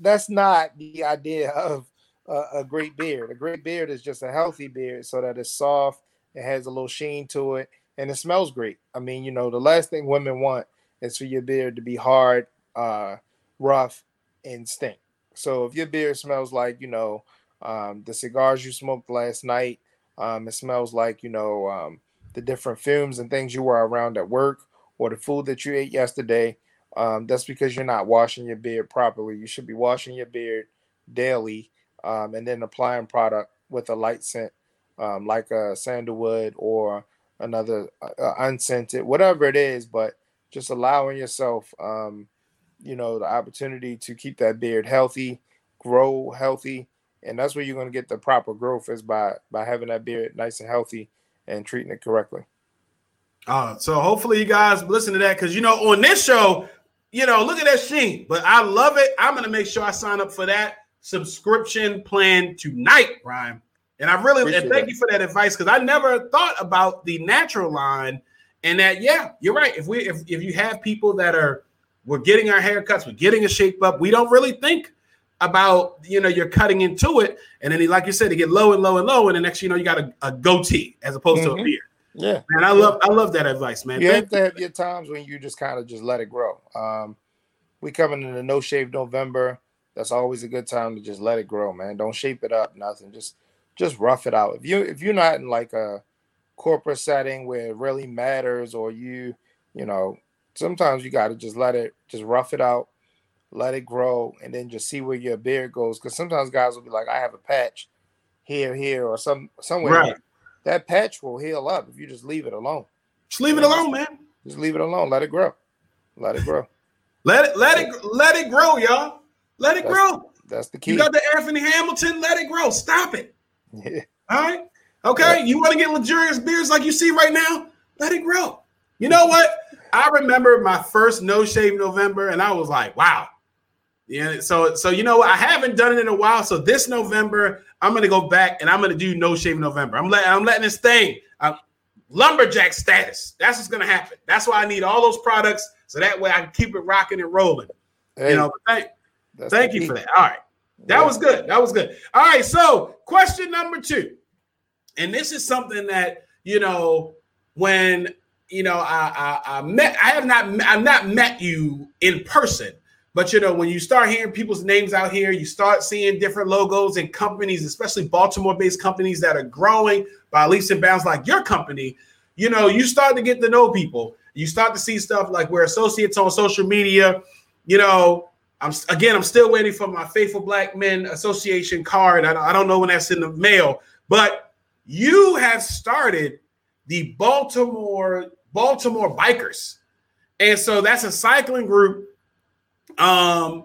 That's not the idea of a, a great beard. A great beard is just a healthy beard, so that it's soft, it has a little sheen to it, and it smells great. I mean, you know, the last thing women want is for your beard to be hard, uh, rough, and stink. So if your beard smells like, you know, um, the cigars you smoked last night, um, it smells like, you know, um, the different fumes and things you were around at work or the food that you ate yesterday, um, that's because you're not washing your beard properly. You should be washing your beard daily um, and then applying product with a light scent um, like a sandalwood or another uh, unscented, whatever it is, but just allowing yourself, um, you know, the opportunity to keep that beard healthy, grow healthy, and that's where you're going to get the proper growth is by by having that beard nice and healthy and treating it correctly. Uh, so hopefully you guys listen to that because you know on this show, you know, look at that sheen. But I love it. I'm gonna make sure I sign up for that subscription plan tonight, Brian. And I really and thank that. you for that advice because I never thought about the natural line and that yeah, you're right. If we if, if you have people that are we're getting our haircuts, we're getting a shape up, we don't really think about you know you're cutting into it, and then like you said, they get low and low and low, and the next you know you got a, a goatee as opposed mm-hmm. to a mm-hmm. beard. Yeah, and I love I love that advice, man. You Thank have to have your times when you just kind of just let it grow. Um, we coming into no shave November. That's always a good time to just let it grow, man. Don't shape it up, nothing. Just just rough it out. If you if you're not in like a corporate setting where it really matters, or you you know sometimes you got to just let it just rough it out, let it grow, and then just see where your beard goes. Because sometimes guys will be like, I have a patch here, here, or some somewhere. Right. That patch will heal up if you just leave it alone. Just leave it alone, man. Just leave it alone. Let it grow. Let it grow. let it let it let it grow, y'all. Let it that's, grow. That's the key. You got the Anthony Hamilton. Let it grow. Stop it. Yeah. All right. Okay. You want to get luxurious beards like you see right now? Let it grow. You know what? I remember my first no shave November, and I was like, wow. Yeah. So, so you know what? I haven't done it in a while. So this November, I'm gonna go back and I'm gonna do no shave November. I'm letting I'm letting this thing uh, lumberjack status. That's what's gonna happen. That's why I need all those products so that way I can keep it rocking and rolling. Hey, you know, thank, thank you for that. All right. That yeah. was good. That was good. All right. So, question number two. And this is something that, you know, when you know, I, I, I met, I have not, I've not met you in person, but you know, when you start hearing people's names out here, you start seeing different logos and companies, especially Baltimore-based companies that are growing by leaps and bounds, like your company. You know, you start to get to know people. You start to see stuff like we're associates on social media. You know, I'm again, I'm still waiting for my Faithful Black Men Association card. I, I don't know when that's in the mail, but you have started the Baltimore Baltimore Bikers. And so that's a cycling group um,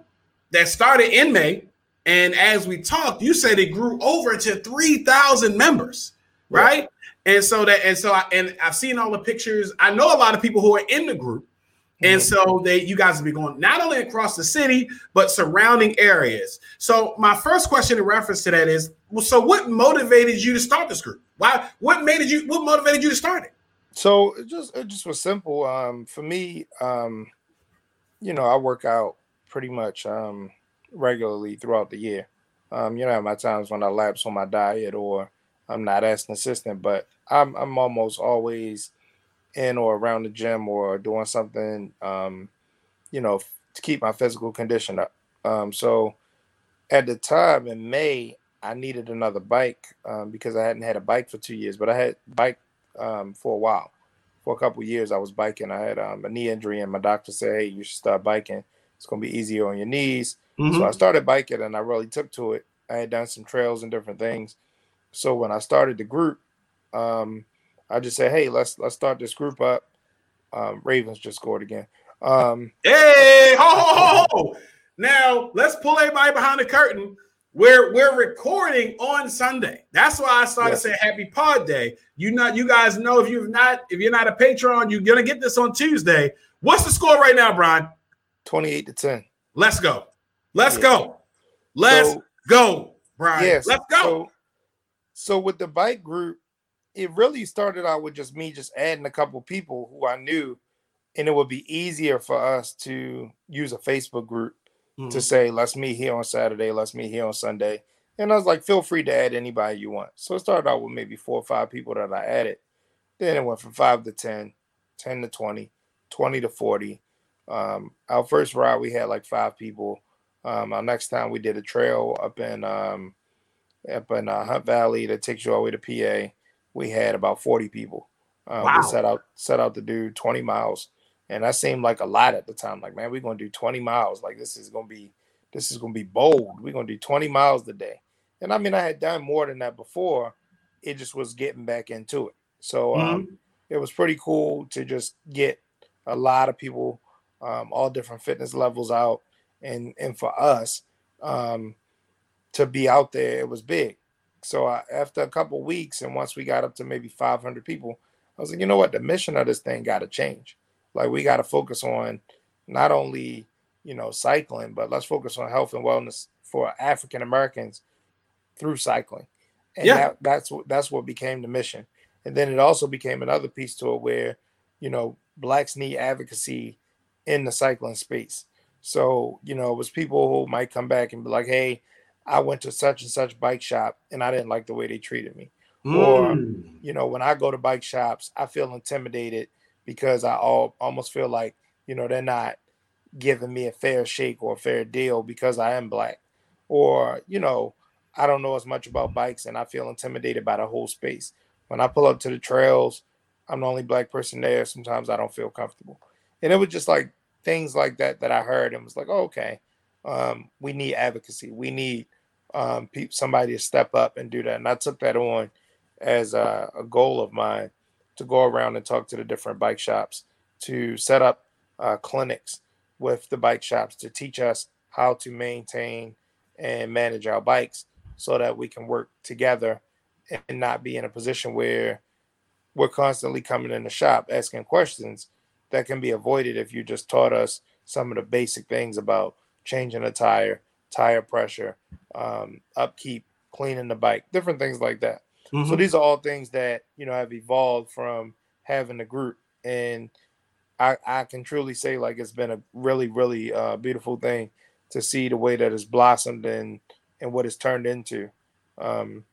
that started in May. And as we talked, you said it grew over to 3,000 members, right? Yeah. And so that, and so, I, and I've seen all the pictures. I know a lot of people who are in the group. And so they, you guys will be going not only across the city, but surrounding areas. So my first question in reference to that is, so what motivated you to start this group? Why, what made you, what motivated you to start it? So it just it just was simple. Um, for me, um, you know, I work out pretty much um, regularly throughout the year. Um, you know, my times when I lapse on my diet or I'm not as consistent, but I'm I'm almost always in or around the gym or doing something, um, you know, to keep my physical condition up. Um, so at the time in May, I needed another bike um, because I hadn't had a bike for two years, but I had bike um, for a while. For a couple years, I was biking. I had um, a knee injury, and my doctor said, "Hey, you should start biking. It's going to be easier on your knees." Mm-hmm. So I started biking, and I really took to it. I had done some trails and different things. So when I started the group, um, I just said, "Hey, let's let's start this group up." Um, Ravens just scored again. Um, hey, ho, ho, ho, ho! Now let's pull everybody behind the curtain. We're we're recording on Sunday. That's why I started yes. saying Happy Pod Day. You not you guys know if you've not if you're not a patron, you're gonna get this on Tuesday. What's the score right now, Brian? 28 to 10. Let's go. Let's yeah. go. Let's so, go, Brian. Yes. Let's go. So, so with the bike group, it really started out with just me just adding a couple people who I knew, and it would be easier for us to use a Facebook group mm-hmm. to say, let's meet here on Saturday, let's meet here on Sunday. And I was like, feel free to add anybody you want. So it started out with maybe four or five people that I added. Then it went from five to 10, 10 to 20, 20 to 40. Um, our first ride, we had like five people. Um, our next time we did a trail up in um, up in uh, Hunt Valley that takes you all the way to PA. We had about 40 people. Uh, wow. We set out set out to do 20 miles. And that seemed like a lot at the time. Like, man, we're gonna do 20 miles. Like, this is gonna be this is gonna be bold. We're gonna do 20 miles a day. And I mean, I had done more than that before. It just was getting back into it. So um, mm-hmm. it was pretty cool to just get a lot of people, um, all different fitness levels out, and and for us um, to be out there, it was big. So I, after a couple weeks, and once we got up to maybe 500 people, I was like, you know what, the mission of this thing got to change. Like we got to focus on not only you know cycling, but let's focus on health and wellness for African Americans through cycling. And Yeah. that, that's what that's what became the mission. And then it also became another piece to it where, you know, blacks need advocacy in the cycling space. So, you know, it was people who might come back and be like, hey, I went to such and such bike shop and I didn't like the way they treated me. Or, Mm. you know, when I go to bike shops, I feel intimidated because I all, almost feel like, you know, they're not giving me a fair shake or a fair deal because I am black. Or, you know, I don't know as much about bikes and I feel intimidated by the whole space. When I pull up to the trails, I'm the only black person there. Sometimes I don't feel comfortable. And it was just like things like that that I heard and was like, oh, okay, um, we need advocacy. We need um, pe- somebody to step up and do that. And I took that on as a, a goal of mine to go around and talk to the different bike shops to set up uh, clinics with the bike shops to teach us how to maintain and manage our bikes so that we can work together and not be in a position where we're constantly coming in the shop asking questions that can be avoided if you just taught us some of the basic things about changing a tire, tire pressure, um, upkeep, cleaning the bike, different things like that. So Mhm. these are all things that you know have evolved from having a group, and I, I can truly say like it's been a really really uh, beautiful thing to see the way that it's blossomed and and what it's turned into. Um,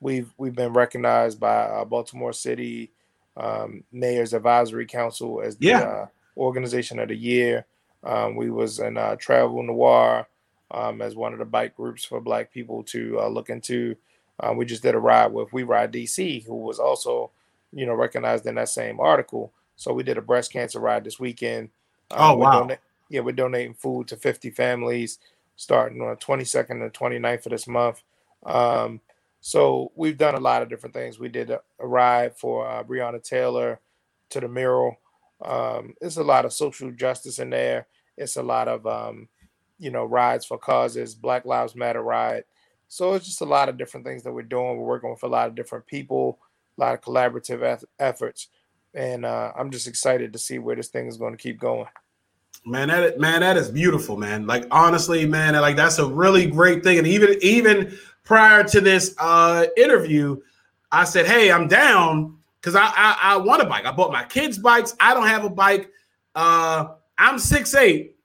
we've we've been recognized by uh, Baltimore City um, Mayor's Advisory Council as the Yeah. uh, organization of the year. Um, we was in uh, Travel Noir um, as one of the bike groups for Black people to uh, look into. Uh, we just did a ride with We Ride DC, who was also, you know, recognized in that same article. So we did a breast cancer ride this weekend. Oh, we're wow. yeah, we're donating food to 50 families starting on the 22nd and 29th of this month. Um, so we've done a lot of different things. We did a, a ride for uh, Breonna Taylor to the mural. Um, it's a lot of social justice in there. It's a lot of, um, you know, rides for causes, Black Lives Matter ride. So it's just a lot of different things that we're doing. We're working with a lot of different people, a lot of collaborative eff- efforts. And uh, I'm just excited to see where this thing is going to keep going. Man, that man, that is beautiful, man. Like honestly, man, like that's a really great thing. And even even prior to this uh interview, I said, "Hey, I'm down because I, I I want a bike. I bought my kids' bikes. I don't have a bike. Uh, I'm six eight,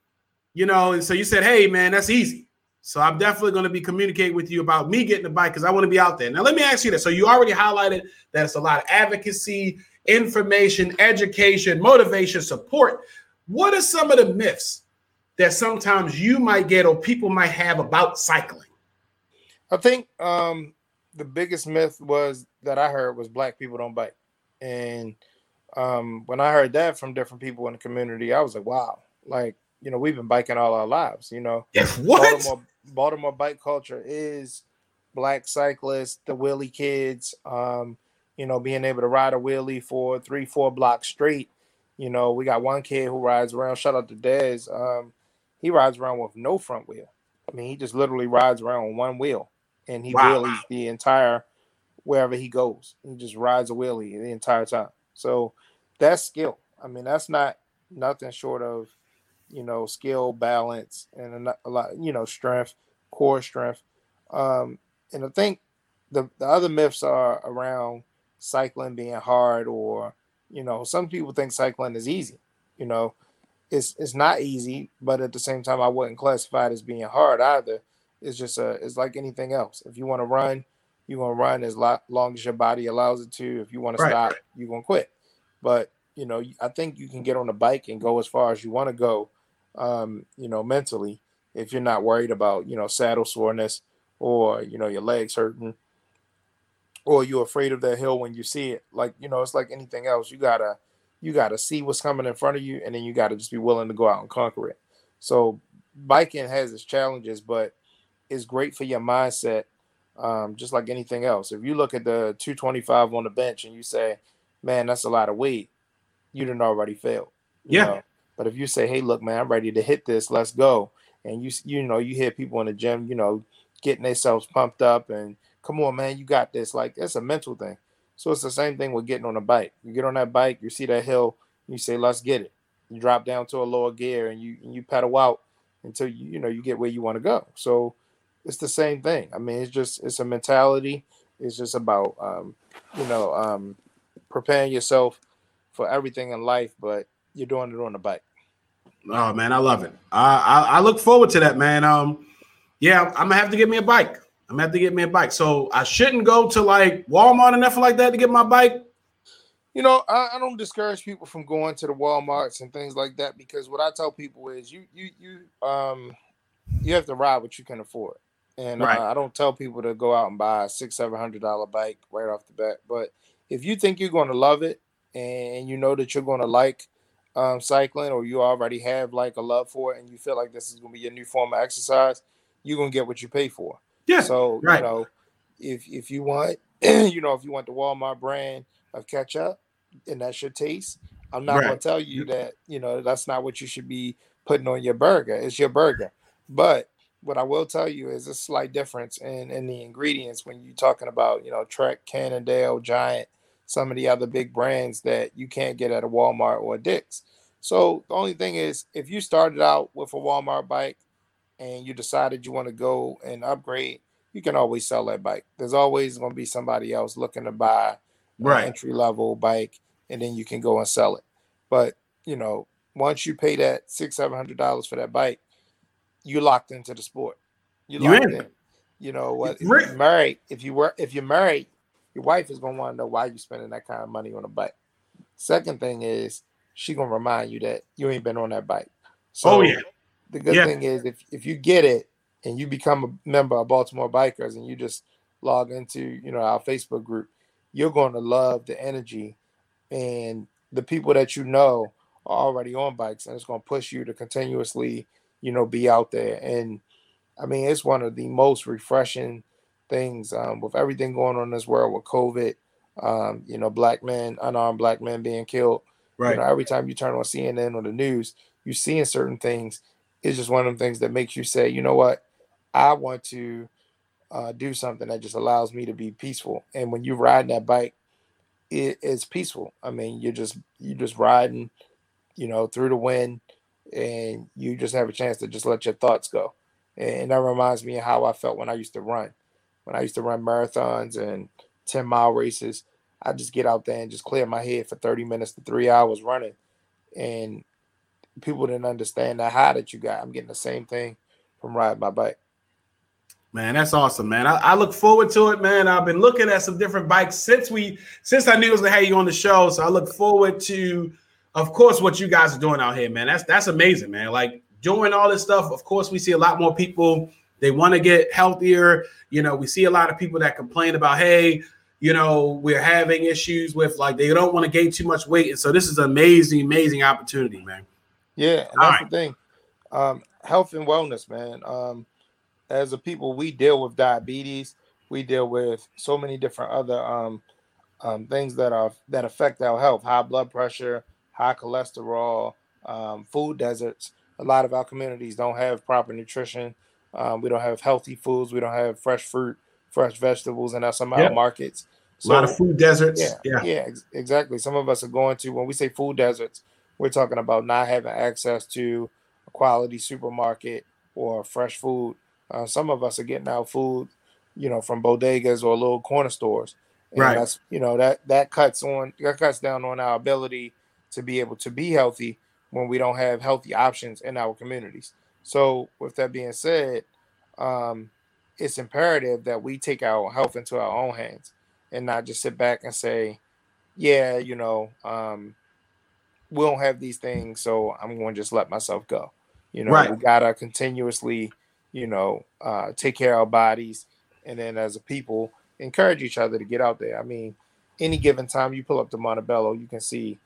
you know. And so you said, "Hey, man, that's easy." So I'm definitely going to be communicating with you about me getting a bike because I want to be out there. Now, let me ask you this. So you already highlighted that it's a lot of advocacy, information, education, motivation, support. What are some of the myths that sometimes you might get or people might have about cycling? I think um, the biggest myth was that I heard was black people don't bike. And um, when I heard that from different people in the community, I was like, wow, like, you know, we've been biking all our lives, you know. What? Baltimore, Baltimore bike culture is black cyclists, the wheelie kids, um, you know, being able to ride a wheelie for three, four blocks straight. You know, we got one kid who rides around, shout out to Dez. Um, he rides around with no front wheel. I mean, he just literally rides around with one wheel and he Wow. wheelies the entire wherever he goes. He just rides a wheelie the entire time. So that's skill. I mean, that's not nothing short of, you know, skill, balance, and a, lot, you know, strength, core strength. Um, and I think the, the other myths are around cycling being hard or, you know, some people think cycling is easy. You know, it's it's not easy, but at the same time, I wouldn't classify it as being hard either. It's just a it's like anything else. If you want to run, you're gonna run as lo- long as your body allows it to. If you want to stop, you're gonna quit. But you know, I think you can get on a bike and go as far as you want to go. Um, you know, mentally, if you're not worried about you know saddle soreness or you know your legs hurting or you're afraid of that hill when you see it. Like you know, it's like anything else. You gotta you gotta see what's coming in front of you, and then you gotta just be willing to go out and conquer it. So biking has its challenges, but it's great for your mindset, um, just like anything else. If you look at the 225 on the bench and you say, man, that's a lot of weight, you didn't already fail. Yeah. Know? But if you say, hey, look, man, I'm ready to hit this, let's go. And you you know, you hear people in the gym, you know, getting themselves pumped up and come on, man, you got this. Like it's a mental thing. So it's the same thing with getting on a bike. You get on that bike, you see that hill, you say, let's get it. You drop down to a lower gear and you and you pedal out until you you know you get where you want to go. So it's the same thing. I mean, it's just it's a mentality. It's just about um, you know um, preparing yourself for everything in life, but you're doing it on the bike. Oh man, I love it. I, I, I look forward to that, man. Um, yeah, I'm gonna have to get me a bike. I'm gonna have to get me a bike. So I shouldn't go to like Walmart and nothing like that to get my bike. You know, I, I don't discourage people from going to the WalMarts and things like that because what I tell people is you you you um you have to ride what you can afford. And Right. uh, I don't tell people to go out and buy a six, seven hundred dollar bike right off the bat. But if you think you're going to love it and you know that you're going to like um, cycling or you already have like a love for it and you feel like this is going to be your new form of exercise, you're going to get what you pay for. Yeah. So right. you know, if if you want, you know, if you want the Walmart brand of ketchup and that's your taste, I'm not going to tell you that you know that's not what you should be putting on your burger. It's your burger, but what I will tell you is a slight difference in in the ingredients when you're talking about you know Trek, Cannondale, Giant, some of the other big brands that you can't get at a Walmart or a Dick's. So the only thing is, if you started out with a Walmart bike and you decided you want to go and upgrade, you can always sell that bike. There's always going to be somebody else looking to buy Right. an entry level bike, and then you can go and sell it. But you know, once you pay that six, seven hundred dollars for that bike, you're locked into the sport. You locked in. in. You know what? If you're married, if you were if you're married, your wife is gonna want to know why you're spending that kind of money on a bike. Second thing is she gonna remind you that you ain't been on that bike. So Oh, yeah. the good Yeah. thing is if if you get it and you become a member of Baltimore Bikers and you just log into you know our Facebook group, you're going to love the energy and the people that you know are already on bikes and it's going to push you to continuously you know be out there and i mean it's one of the most refreshing things um, with everything going on in this world with covid um, you know black men unarmed black men being killed Right. you know every time you turn on cnn or the news you're seeing certain things it's just one of them things that makes you say you know what i want to uh, do something that just allows me to be peaceful and when you're riding that bike it is peaceful. I mean, you're just you're just riding, you know, through the wind, and you just have a chance to just let your thoughts go. And that reminds me of how I felt when I used to run. When I used to run marathons and ten mile races, I just get out there and just clear my head for thirty minutes to three hours running, and people didn't understand the high that you got. I'm getting the same thing from riding my bike. Man, that's awesome, man. I, I look forward to it, man. I've been looking at some different bikes since we since I knew I was gonna have you on the show. So I look forward to, of course, what you guys are doing out here, man. That's that's amazing, man. Like doing all this stuff. Of course, we see a lot more people. They want to get healthier. You know, we see a lot of people that complain about, hey, you know, we're having issues with like they don't want to gain too much weight. And so this is an amazing, amazing opportunity, man. Yeah, that's the thing. Um, health and wellness, man. Um, as a people, we deal with diabetes. We deal with so many different other um, um, things that are that affect our health: high blood pressure, high cholesterol, um, food deserts. A lot of our communities don't have proper nutrition. Um, we don't have healthy foods. We don't have fresh fruit, fresh vegetables in our some of Yep. our markets. A lot of food deserts. Yeah, Yeah. yeah, ex- exactly. Some of us are going to when we say food deserts, we're talking about not having access to a quality supermarket or fresh food. Uh, some of us are getting our food, you know, from bodegas or little corner stores. And Right. That's you know that that cuts on that cuts down on our ability to be able to be healthy when we don't have healthy options in our communities. So with that being said, um, it's imperative that we take our health into our own hands and not just sit back and say, yeah, you know, um, we don't have these things, so I'm going to just let myself go. You know, Right. we gotta continuously, you know, uh, take care of our bodies, and then as a people, encourage each other to get out there. I mean, any given time you pull up to Montebello, you can see,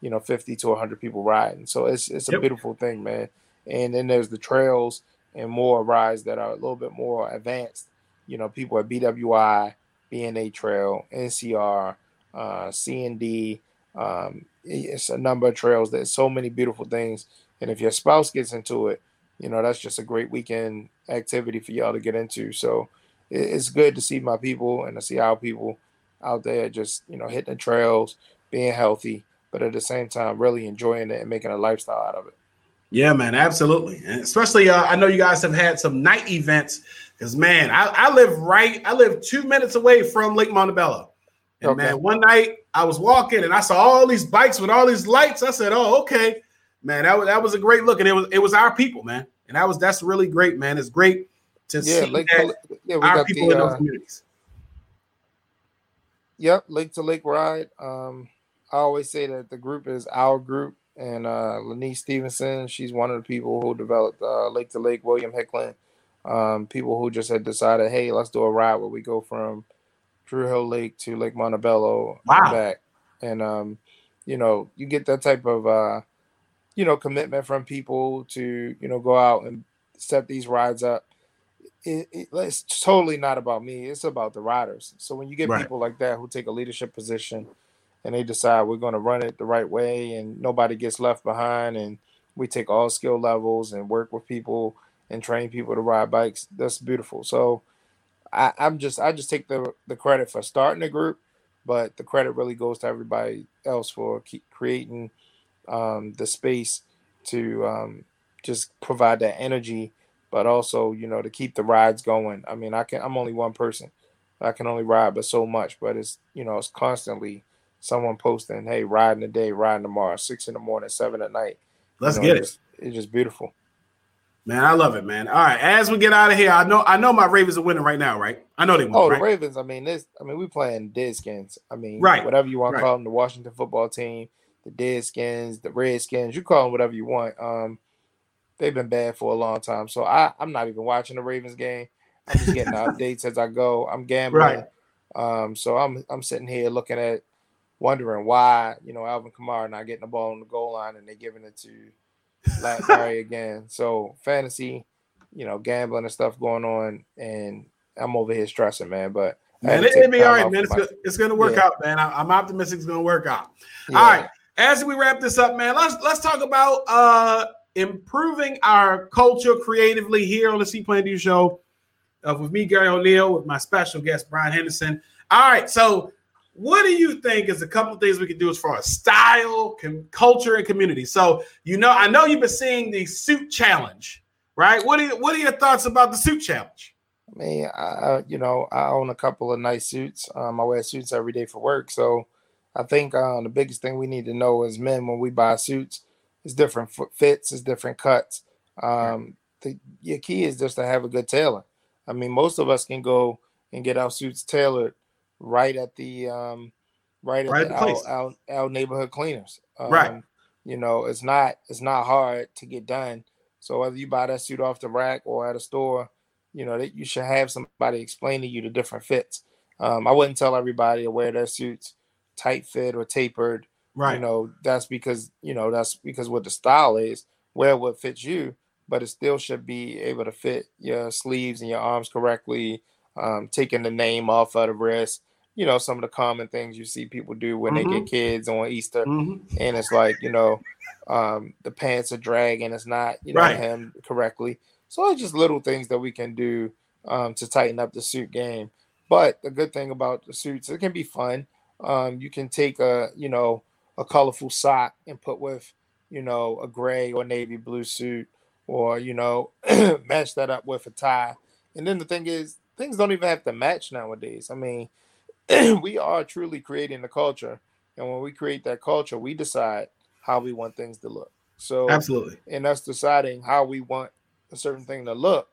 you know, 50 to 100 people riding. So it's it's a Yep. beautiful thing, man. And then there's the trails and more rides that are a little bit more advanced. You know, people at BWI, B&A Trail, NCR, uh, C and D. Um, it's a number of trails. There's so many beautiful things, and if your spouse gets into it, you know that's just a great weekend activity for y'all to get into. So it's good to see my people and to see our people out there just you know hitting the trails, being healthy, but at the same time really enjoying it and making a lifestyle out of it. Yeah, man, absolutely, and especially uh, I know you guys have had some night events because man, I, I live right, I live two minutes away from Lake Montebello, and Okay. man, one night I was walking and I saw all these bikes with all these lights. I said, "Oh, okay, man, that was that was a great look, and it was it was our people, man, and that was that's really great, man. It's great to Yeah, see Lake that yeah, we our got people the in those uh, communities. Yep, Lake to Lake ride. Um, I always say that the group is our group, and uh, Lanice Stevenson, she's one of the people who developed uh, Lake to Lake. William Hicklin, um, people who just had decided, hey, let's do a ride where we go from Druid Hill Lake to Lake Montebello Wow. and back, and um, you know, you get that type of uh, you know commitment from people to you know go out and set these rides up. It, it, it's totally not about me. It's about the riders. So when you get Right. people like that who take a leadership position and they decide we're going to run it the right way and nobody gets left behind and we take all skill levels and work with people and train people to ride bikes, that's beautiful. So I, I'm just I just take the the credit for starting the group, but the credit really goes to everybody else for creating um, the space to um, just provide that energy, but also you know to keep the rides going. I mean, I can I'm only one person, I can only ride but so much, but it's you know it's constantly someone posting, hey, riding today, riding tomorrow, six in the morning, seven at night. Let's know, get it. it's, it's just beautiful. Man, I love it, man. All right, as we get out of here, I know I know my Ravens are winning right now, right? I know they won, Oh, right? the Ravens. I mean, this. I mean, we playing Deadskins. I mean, Right, Whatever you want right. to call them, the Washington football team, the Deadskins, the Redskins. You call them whatever you want. Um, they've been bad for a long time. So I, I'm not even watching the Ravens game. I'm just getting the updates as I go. I'm gambling. Right. Um, so I'm I'm sitting here looking at, wondering why you know Alvin Kamara not getting the ball on the goal line and they're giving it to Lat Larry again. So fantasy, you know, gambling and stuff going on, and I'm over here stressing, man. But Man, it, will be all right, man. It's, my- go- it's to work Yeah. out, man. I, I'm optimistic it's to work out. Yeah. All right, as we wrap this up, man, let's let's talk about uh improving our culture creatively here on the C Plan Do Show uh, with me, Gary O'Neill, with my special guest Brian Henderson. All right, so what do you think is a couple of things we can do as far as style, com- culture, and community? So you know, I know you've been seeing the suit challenge, right? What are what are your thoughts about the suit challenge? I mean, I, you know, I own a couple of nice suits. Um, I wear suits every day for work. So I think uh, the biggest thing we need to know as men when we buy suits is different fits, is different cuts. Um, the your key is just to have a good tailor. I mean, most of us can go and get our suits tailored right at the um, right at Right the, at the place. our, our, our neighborhood cleaners. Um, Right. You know, it's not it's not hard to get done. So whether you buy that suit off the rack or at a store, you know that you should have somebody explain to you the different fits. Um, I wouldn't tell everybody to wear their suits tight fit or tapered. Right. You know that's because you know that's because what the style is. Wear what fits you, but it still should be able to fit your sleeves and your arms correctly. Um, taking the name off of the wrist. You know some of the common things you see people do when they Mhm. get kids on Easter, Mhm. and it's like you know um, the pants are dragging. It's not you know Right. hemmed correctly. So it's just little things that we can do um, to tighten up the suit game. But the good thing about the suits, it can be fun. Um, you can take a you know a colorful sock and put with you know a gray or navy blue suit, or you know match that up with a tie. And then the thing is, things don't even have to match nowadays. I mean, we are truly creating the culture, and when we create that culture, we decide how we want things to look. So Absolutely. and us deciding how we want a certain thing to look,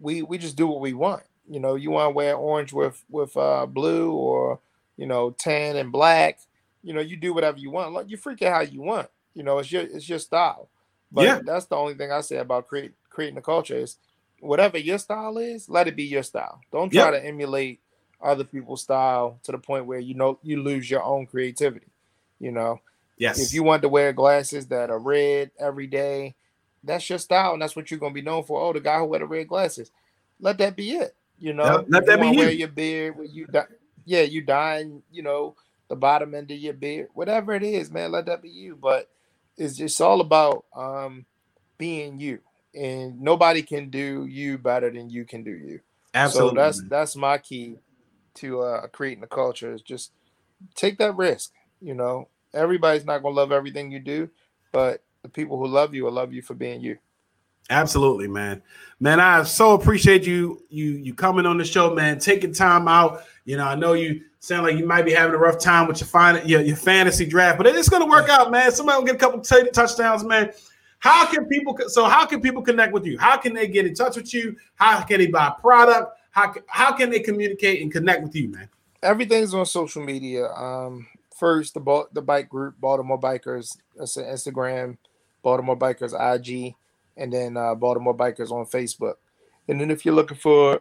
we we just do what we want. You know, you want to wear orange with with uh, blue or you know tan and black. You know, you do whatever you want. Like you freak out how you want. You know, it's your it's your style. But Yeah. that's the only thing I say about create, creating the culture is whatever your style is, let it be your style. Don't try to emulate other people's style to the point where you know you lose your own creativity. You know, Yes. if you want to wear glasses that are red every day, that's your style, and that's what you're gonna be known for. Oh, the guy who wear the red glasses. Let that be it. You know, Yep, let that be you. Wear your beard, where you di- yeah, you dying, you know, the bottom end of your beard, whatever it is, man, let that be you. But it's just all about um being you. And nobody can do you better than you can do you. Absolutely. So that's that's my key to uh creating a culture is just take that risk. You know, everybody's not gonna love everything you do, but the people who love you will love you for being you. Absolutely, man. Man, I so appreciate you you you coming on the show, man. Taking time out. You know, I know you sound like you might be having a rough time with your fin- your, your fantasy draft, but it's going to work out, man. Somebody will get a couple t- touchdowns, man. How can people? So how can people connect with you? How can they get in touch with you? How can they buy product? How how can they communicate and connect with you, man? Everything's on social media. Um, first the the bike group, Baltimore Bikers. That's an Instagram, Baltimore Bikers IG, and then uh, Baltimore Bikers on Facebook. And then if you're looking for,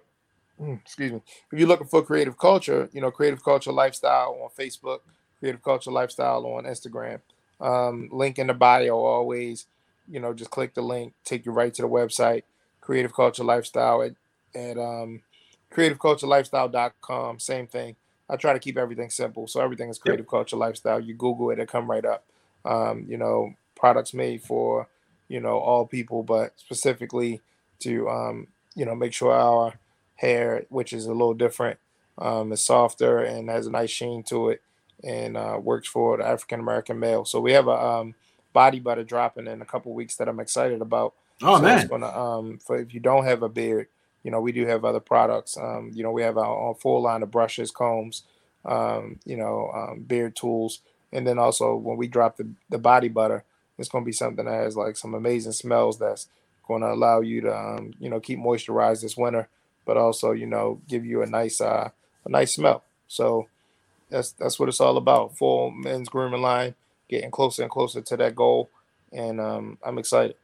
hmm, excuse me, if you're looking for creative culture, you know, creative culture lifestyle on Facebook, creative culture lifestyle on Instagram. Um, link in the bio always. You know, just click the link, take you right to the website, creative culture lifestyle at at um, creativeculturelifestyle.com. Same thing. I try to keep everything simple. So everything is creative culture lifestyle. You Google it, it come right up. Um, you know, products made for, you know, all people, but specifically to um, you know, make sure our hair, which is a little different, um, is softer and has a nice sheen to it and uh, works for the African American male. So we have a um, body butter dropping in a couple weeks that I'm excited about. Oh so man. It's gonna um for if you don't have a beard, you know, we do have other products. Um, you know, we have our own full line of brushes, combs, um, you know, um, beard tools, and then also when we drop the, the body butter, it's gonna be something that has like some amazing smells that's gonna allow you to um, you know, keep moisturized this winter, but also, you know, give you a nice uh a nice smell. So that's that's what it's all about. Full men's grooming line, getting closer and closer to that goal. And um, I'm excited.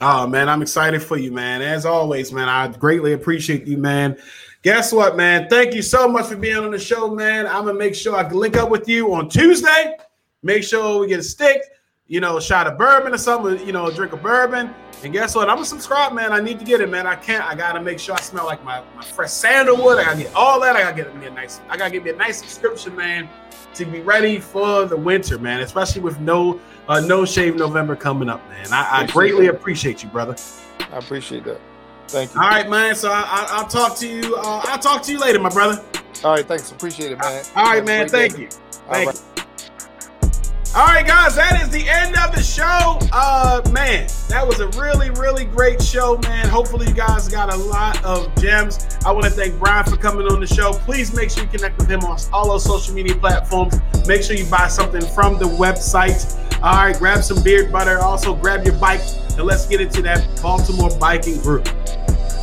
Oh man, I'm excited for you, man. As always, man, I greatly appreciate you, man. Guess what, man? Thank you so much for being on the show, man. I'm gonna make sure I link up with you on Tuesday. Make sure we get a stick, you know, a shot of bourbon or something, you know, drink of bourbon. And guess what? I'm gonna subscribe, man. I need to get it, man. I can't. I gotta make sure I smell like my, my fresh sandalwood. I gotta get all that. I gotta get me a nice. I gotta get me a nice subscription, man, to be ready for the winter, man. Especially with no uh, no shave November coming up, man. I, I greatly that. appreciate you, brother. I appreciate that. Thank you. All right, man. So I, I, I'll talk to you. Uh, I'll talk to you later, my brother. All right, thanks. Appreciate it, man. All right, man. Thank day. you. All Thank right. All right, guys, that is the end of the show. Uh, man, that was a really, really great show, man. Hopefully, you guys got a lot of gems. I want to thank Brian for coming on the show. Please make sure you connect with him on all those social media platforms. Make sure you buy something from the website. All right, grab some beard butter. Also, grab your bike and let's get into that Baltimore biking group.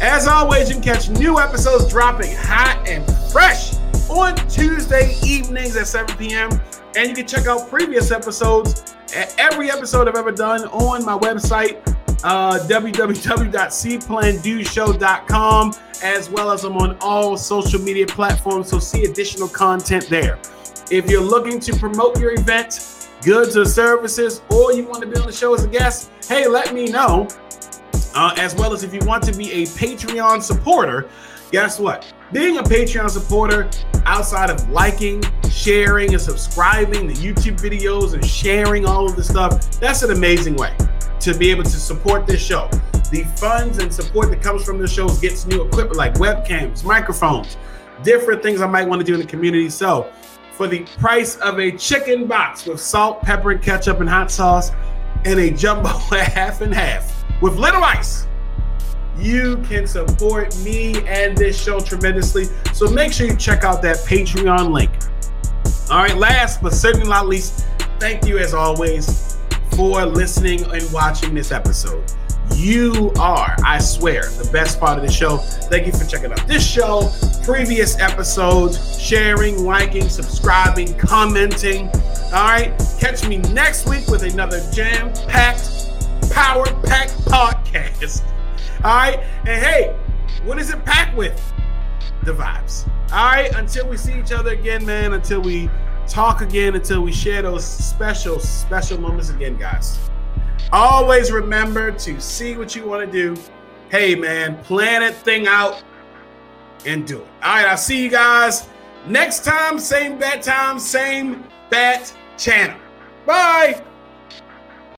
As always, you can catch new episodes dropping hot and fresh on Tuesday evenings at 7 p.m. And you can check out previous episodes every episode I've ever done on my website, uh, www.cplandushow.com, as well as I'm on all social media platforms. So see additional content there. If you're looking to promote your event, goods or services, or you want to be on the show as a guest, hey, let me know. Uh, as well as if you want to be a Patreon supporter, guess what? Being a Patreon supporter, outside of liking, sharing, and subscribing the YouTube videos and sharing all of the stuff, that's an amazing way to be able to support this show. The funds and support that comes from the shows gets new equipment like webcams, microphones, different things I might want to do in the community. So, for the price of a chicken box with salt, pepper, and ketchup and hot sauce, and a jumbo half and half with little ice, you can support me and this show tremendously. So make sure you check out that Patreon link. All right, last but certainly not least, thank you as always for listening and watching this episode. You are, I swear, the best part of the show. Thank you for checking out this show, previous episodes, sharing, liking, subscribing, commenting. All right, catch me next week with another jam packed, power packed podcast. All right, and hey, what is it packed with? The vibes. All right, until we see each other again, man, until we talk again, until we share those special, special moments again, guys. Always remember to see what you want to do. Hey, man, plan that thing out and do it. All right, I'll see you guys Next time, same bat time, same bat channel. Bye.